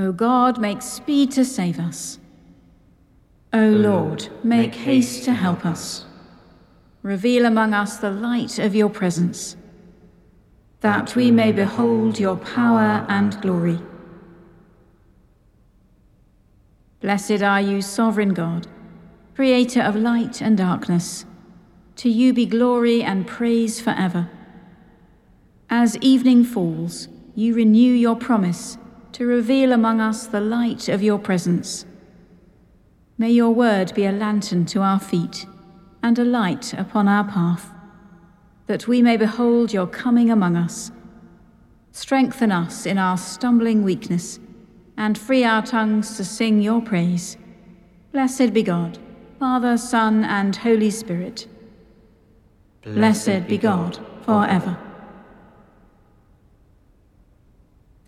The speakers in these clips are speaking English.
O God, make speed to save us. O Lord, make haste to help us. Reveal among us the light of your presence, that we may behold your power and glory. Blessed are you, sovereign God, creator of light and darkness. To you be glory and praise forever. As evening falls, you renew your promise to reveal among us the light of your presence. May your word be a lantern to our feet and a light upon our path, that we may behold your coming among us. Strengthen us in our stumbling weakness and free our tongues to sing your praise. Blessed be God, Father, Son, and Holy Spirit. Blessed be God forever.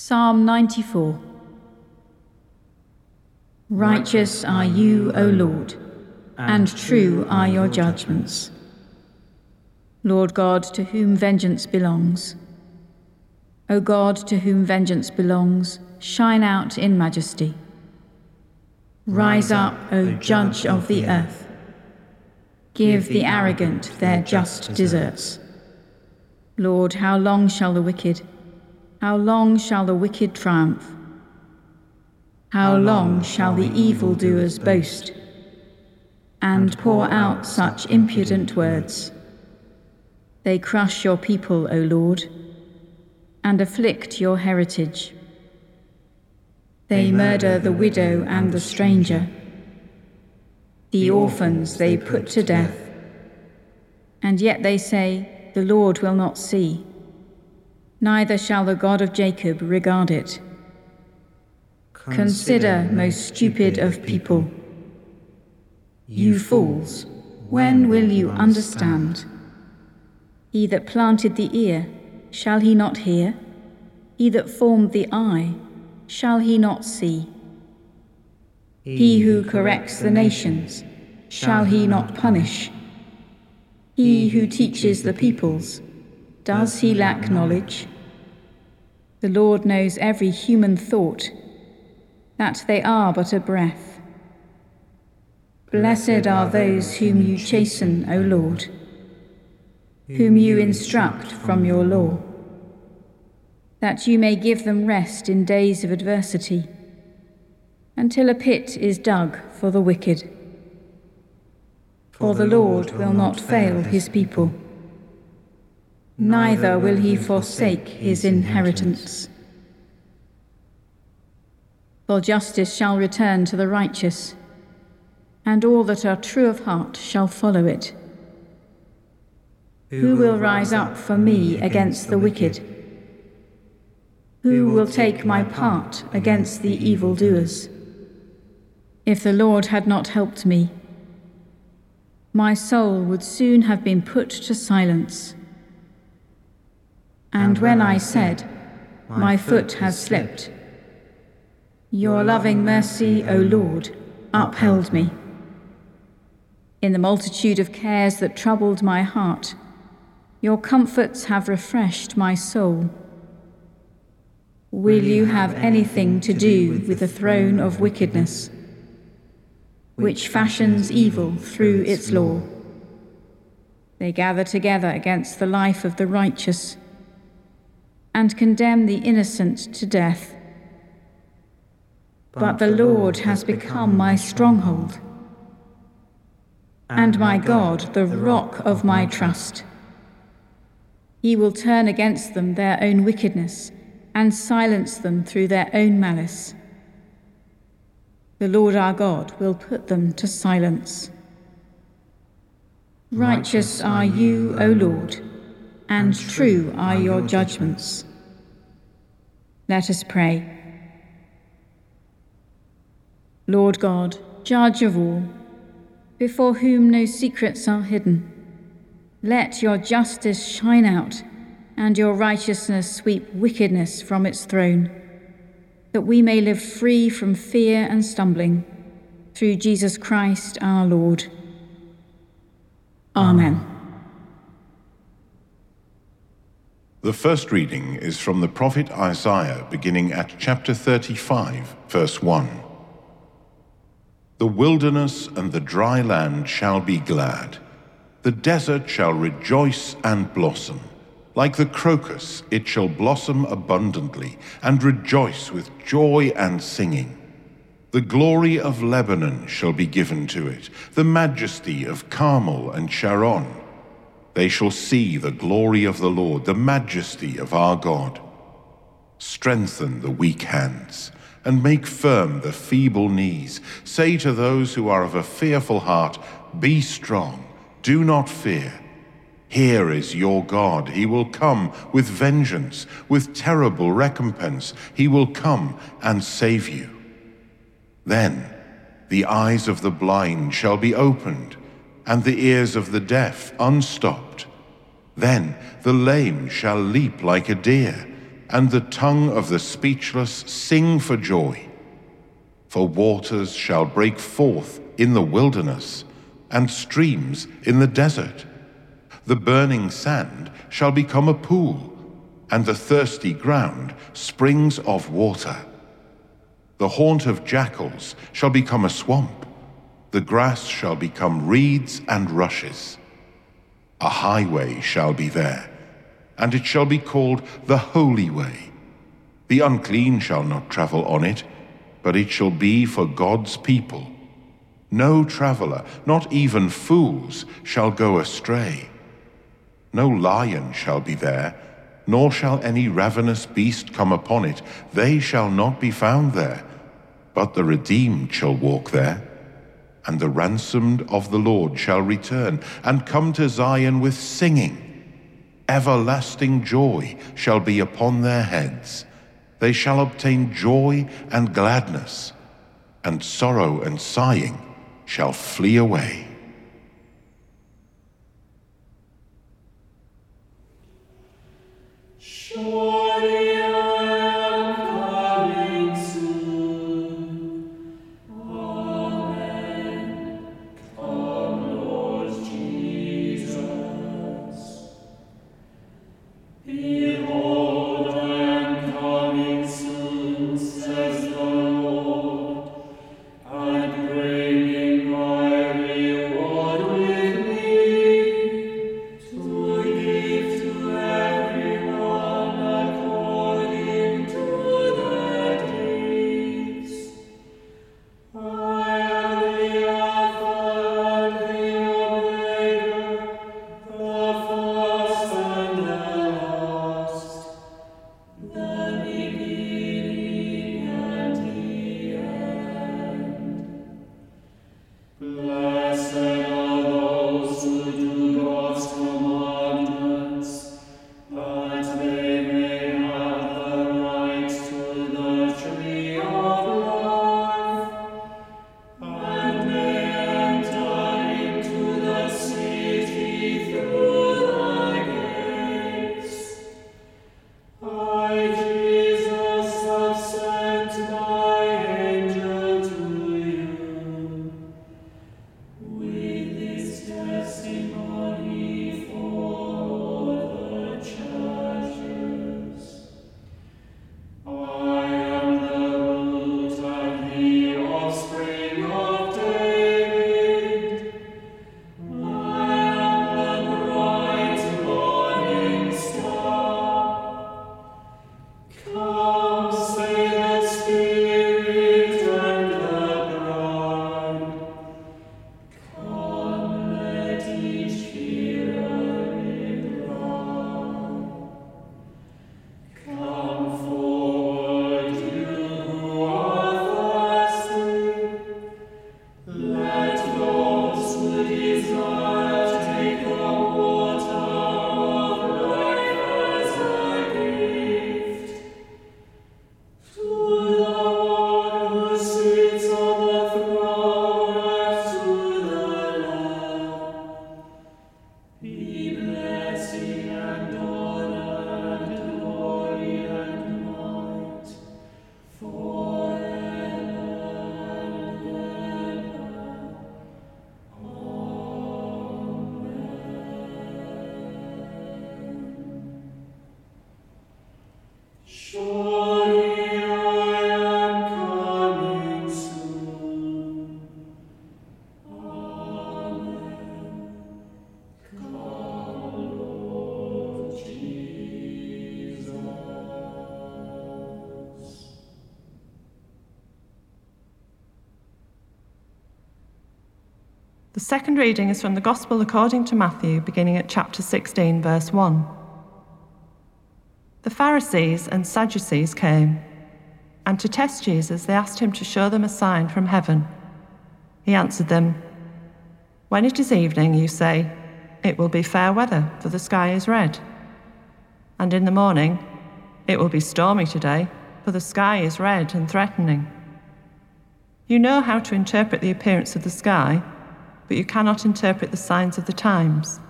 Psalm 94 Righteous are you, O Lord, and true are your judgments. Lord God, to whom vengeance belongs. O God, to whom vengeance belongs, shine out in majesty. Rise up, O Judge of the earth. Give the arrogant their just deserts. Lord, how long shall the wicked, how long shall the wicked triumph? How long shall the evildoers boast and pour out such impudent words? They crush your people, O Lord, and afflict your heritage. They murder the widow and the stranger. The orphans they put to death. And yet they say, The Lord will not see, neither shall the God of Jacob regard it. Consider, most stupid of people. You fools, when will you understand? He that planted the ear, shall he not hear? He that formed the eye, shall he not see? He who corrects the nations, shall he not punish? He who teaches the peoples, does he lack knowledge? The Lord knows every human thought, that they are but a breath. Blessed are those whom you chasten, O Lord whom you instruct from your law, that you may give them rest in days of adversity, until a pit is dug for the wicked. For the Lord will not fail his people, neither will he forsake his inheritance. For justice shall return to the righteous, and all that are true of heart shall follow it. Who will rise up for me against the wicked? Who will take my part against the evildoers? If the Lord had not helped me, my soul would soon have been put to silence. And when I said, My foot has slipped, your loving mercy, O Lord, upheld me. In the multitude of cares that troubled my heart, your comforts have refreshed my soul. Will you have anything to do with the throne of wickedness, which fashions evil through its law? They gather together against the life of the righteous and condemn the innocent to death. But the Lord has become my stronghold and my God, the rock of my trust. He will turn against them their own wickedness and silence them through their own malice. The Lord our God will put them to silence. Righteous are you, O Lord, and true are your judgments. Let us pray. Lord God, judge of all, before whom no secrets are hidden, let your justice shine out and your righteousness sweep wickedness from its throne, that we may live free from fear and stumbling, through Jesus Christ our Lord. Amen. The first reading is from the prophet Isaiah, beginning at chapter 35, verse 1. The wilderness and the dry land shall be glad. The desert shall rejoice and blossom. Like the crocus, it shall blossom abundantly and rejoice with joy and singing. The glory of Lebanon shall be given to it, the majesty of Carmel and Sharon. They shall see the glory of the Lord, the majesty of our God. Strengthen the weak hands and make firm the feeble knees. Say to those who are of a fearful heart, Be strong, do not fear. Here is your God. He will come with vengeance, with terrible recompense. He will come and save you. Then the eyes of the blind shall be opened and the ears of the deaf unstopped. Then the lame shall leap like a deer, and the tongue of the speechless sing for joy. For waters shall break forth in the wilderness, and streams in the desert. The burning sand shall become a pool, and the thirsty ground springs of water. The haunt of jackals shall become a swamp the grass shall become reeds and rushes. A highway shall be there, and it shall be called the Holy Way. The unclean shall not travel on it, but it shall be for God's people. No traveler, not even fools, shall go astray. No lion shall be there, nor shall any ravenous beast come upon it. They shall not be found there, but the redeemed shall walk there and the ransomed of the Lord shall return and come to Zion with singing. Everlasting joy shall be upon their heads. They shall obtain joy and gladness, and sorrow and sighing shall flee away. Surely. The second reading is from the Gospel according to Matthew, beginning at chapter 16, verse 1. The Pharisees and Sadducees came, and to test Jesus, they asked him to show them a sign from heaven. He answered them, When it is evening, you say, It will be fair weather, for the sky is red. And in the morning, It will be stormy today, for the sky is red and threatening. You know how to interpret the appearance of the sky but you cannot interpret the signs of the times.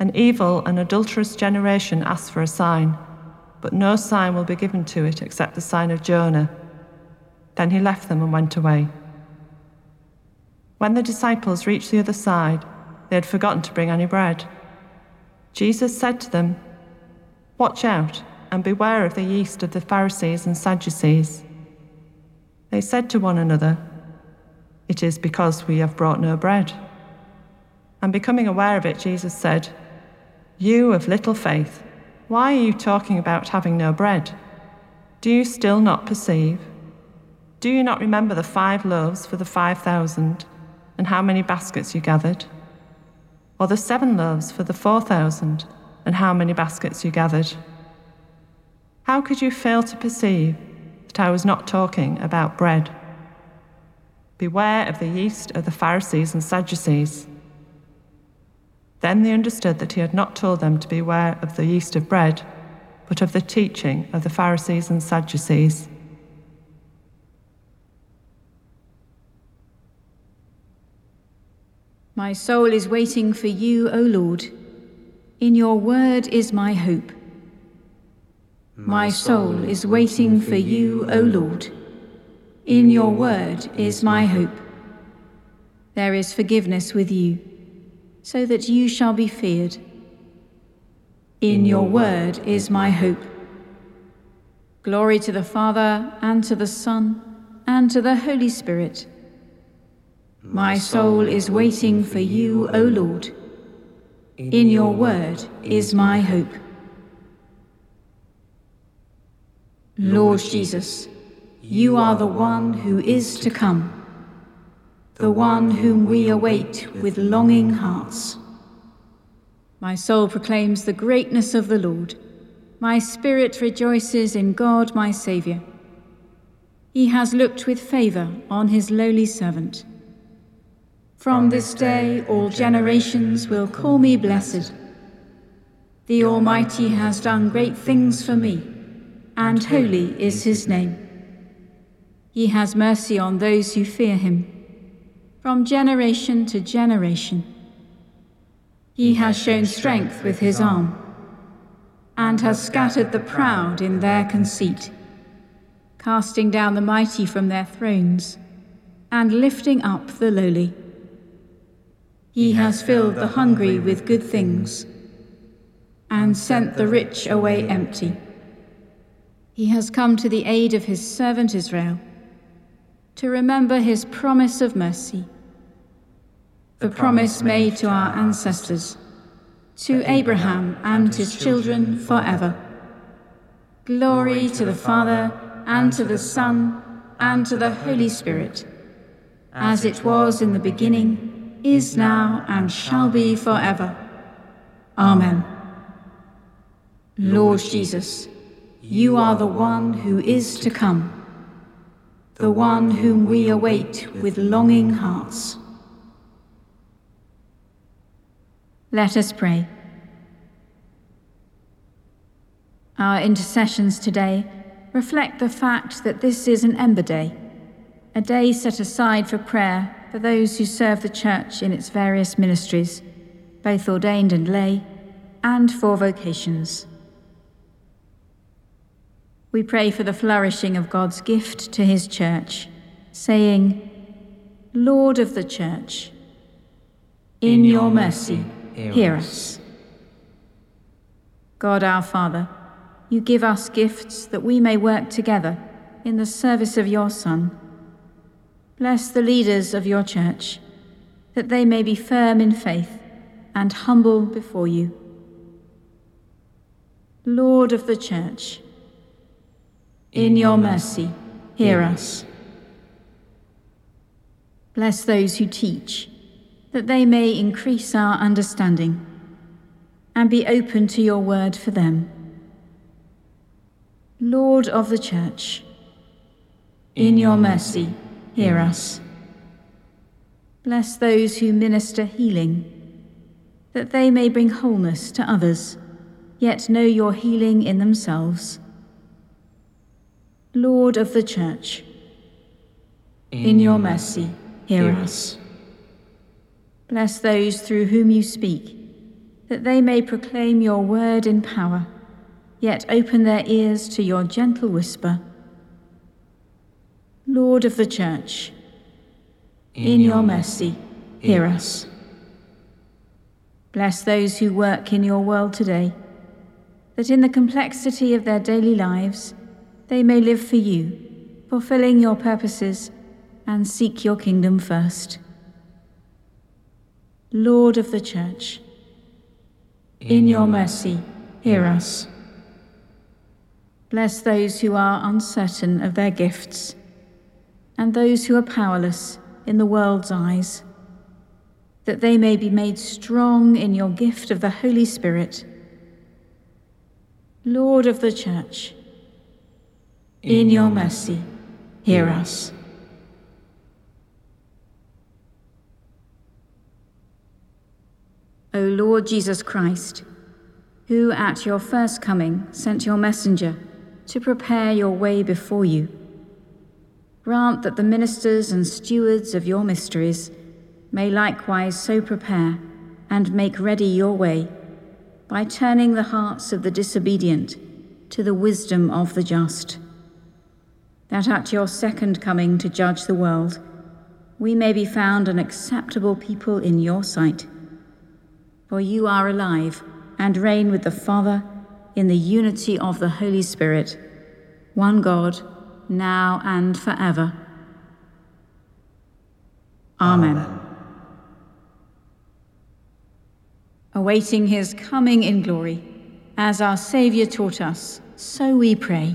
An evil and adulterous generation asks for a sign, but no sign will be given to it except the sign of Jonah. Then he left them and went away. When the disciples reached the other side, they had forgotten to bring any bread. Jesus said to them, Watch out and beware of the yeast of the Pharisees and Sadducees. They said to one another, it is because we have brought no bread. And becoming aware of it, Jesus said, You of little faith, why are you talking about having no bread? Do you still not perceive? Do you not remember the five loaves for the five thousand, and how many baskets you gathered? Or the seven loaves for the four thousand, and how many baskets you gathered? How could you fail to perceive that I was not talking about bread? Beware of the yeast of the Pharisees and Sadducees. Then they understood that he had not told them to beware of the yeast of bread, but of the teaching of the Pharisees and Sadducees. My soul is waiting for you, O Lord. In your word is my hope. My soul is waiting for you, O Lord. In your word is my hope. There is forgiveness with you, so that you shall be feared. In your word is my hope. Glory to the Father, and to the Son, and to the Holy Spirit. My soul is waiting for you, O Lord. In your word is my hope. Lord Jesus, you are the one who is to come, the one whom we await with longing hearts. My soul proclaims the greatness of the Lord. My spirit rejoices in God my Saviour. He has looked with favour on his lowly servant. From this day all generations will call me blessed. The Almighty has done great things for me, and holy is his name. He has mercy on those who fear him, from generation to generation. He has shown strength with his arm, and has scattered the proud in their conceit, casting down the mighty from their thrones, and lifting up the lowly. He has filled the hungry with good things, and sent the rich away empty. He has come to the aid of his servant Israel to remember his promise of mercy, the promise made to our ancestors, to Abraham and his children forever. Glory to the Father, and to the Son, and to the Holy Spirit, as it was in the beginning, is now, and shall be forever. Amen. Lord Jesus, you are the one who is to come the one whom we await with longing hearts. Let us pray. Our intercessions today reflect the fact that this is an Ember Day, a day set aside for prayer for those who serve the Church in its various ministries, both ordained and lay, and for vocations. We pray for the flourishing of God's gift to his church, saying, Lord of the church, in your mercy, hear us. God our Father, you give us gifts that we may work together in the service of your Son. Bless the leaders of your church, that they may be firm in faith and humble before you. Lord of the church, in your mercy, hear us. Bless those who teach, that they may increase our understanding and be open to your word for them. Lord of the church, in your mercy, hear us. Bless those who minister healing, that they may bring wholeness to others, yet know your healing in themselves. Lord of the church, in your mercy, hear us. Bless those through whom you speak, that they may proclaim your word in power, yet open their ears to your gentle whisper. Lord of the church, in your mercy, hear us. Bless those who work in your world today, that in the complexity of their daily lives, they may live for you, fulfilling your purposes and seek your kingdom first. Lord of the Church, in your mercy, hear us. Bless those who are uncertain of their gifts and those who are powerless in the world's eyes, that they may be made strong in your gift of the Holy Spirit. Lord of the Church, in your mercy, hear us. O Lord Jesus Christ, who at your first coming sent your messenger to prepare your way before you, grant that the ministers and stewards of your mysteries may likewise so prepare and make ready your way by turning the hearts of the disobedient to the wisdom of the just, that at your second coming to judge the world, we may be found an acceptable people in your sight for you are alive and reign with the Father in the unity of the Holy Spirit, one God, now and forever. Amen. Amen. Awaiting his coming in glory, as our Saviour taught us, so we pray.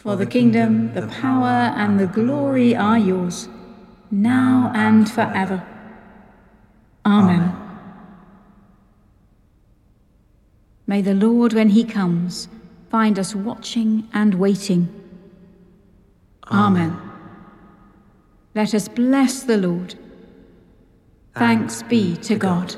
For the kingdom, the power, and the glory are yours, now and forever. Amen. May the Lord, when he comes, find us watching and waiting. Amen. Let us bless the Lord. Thanks be to God.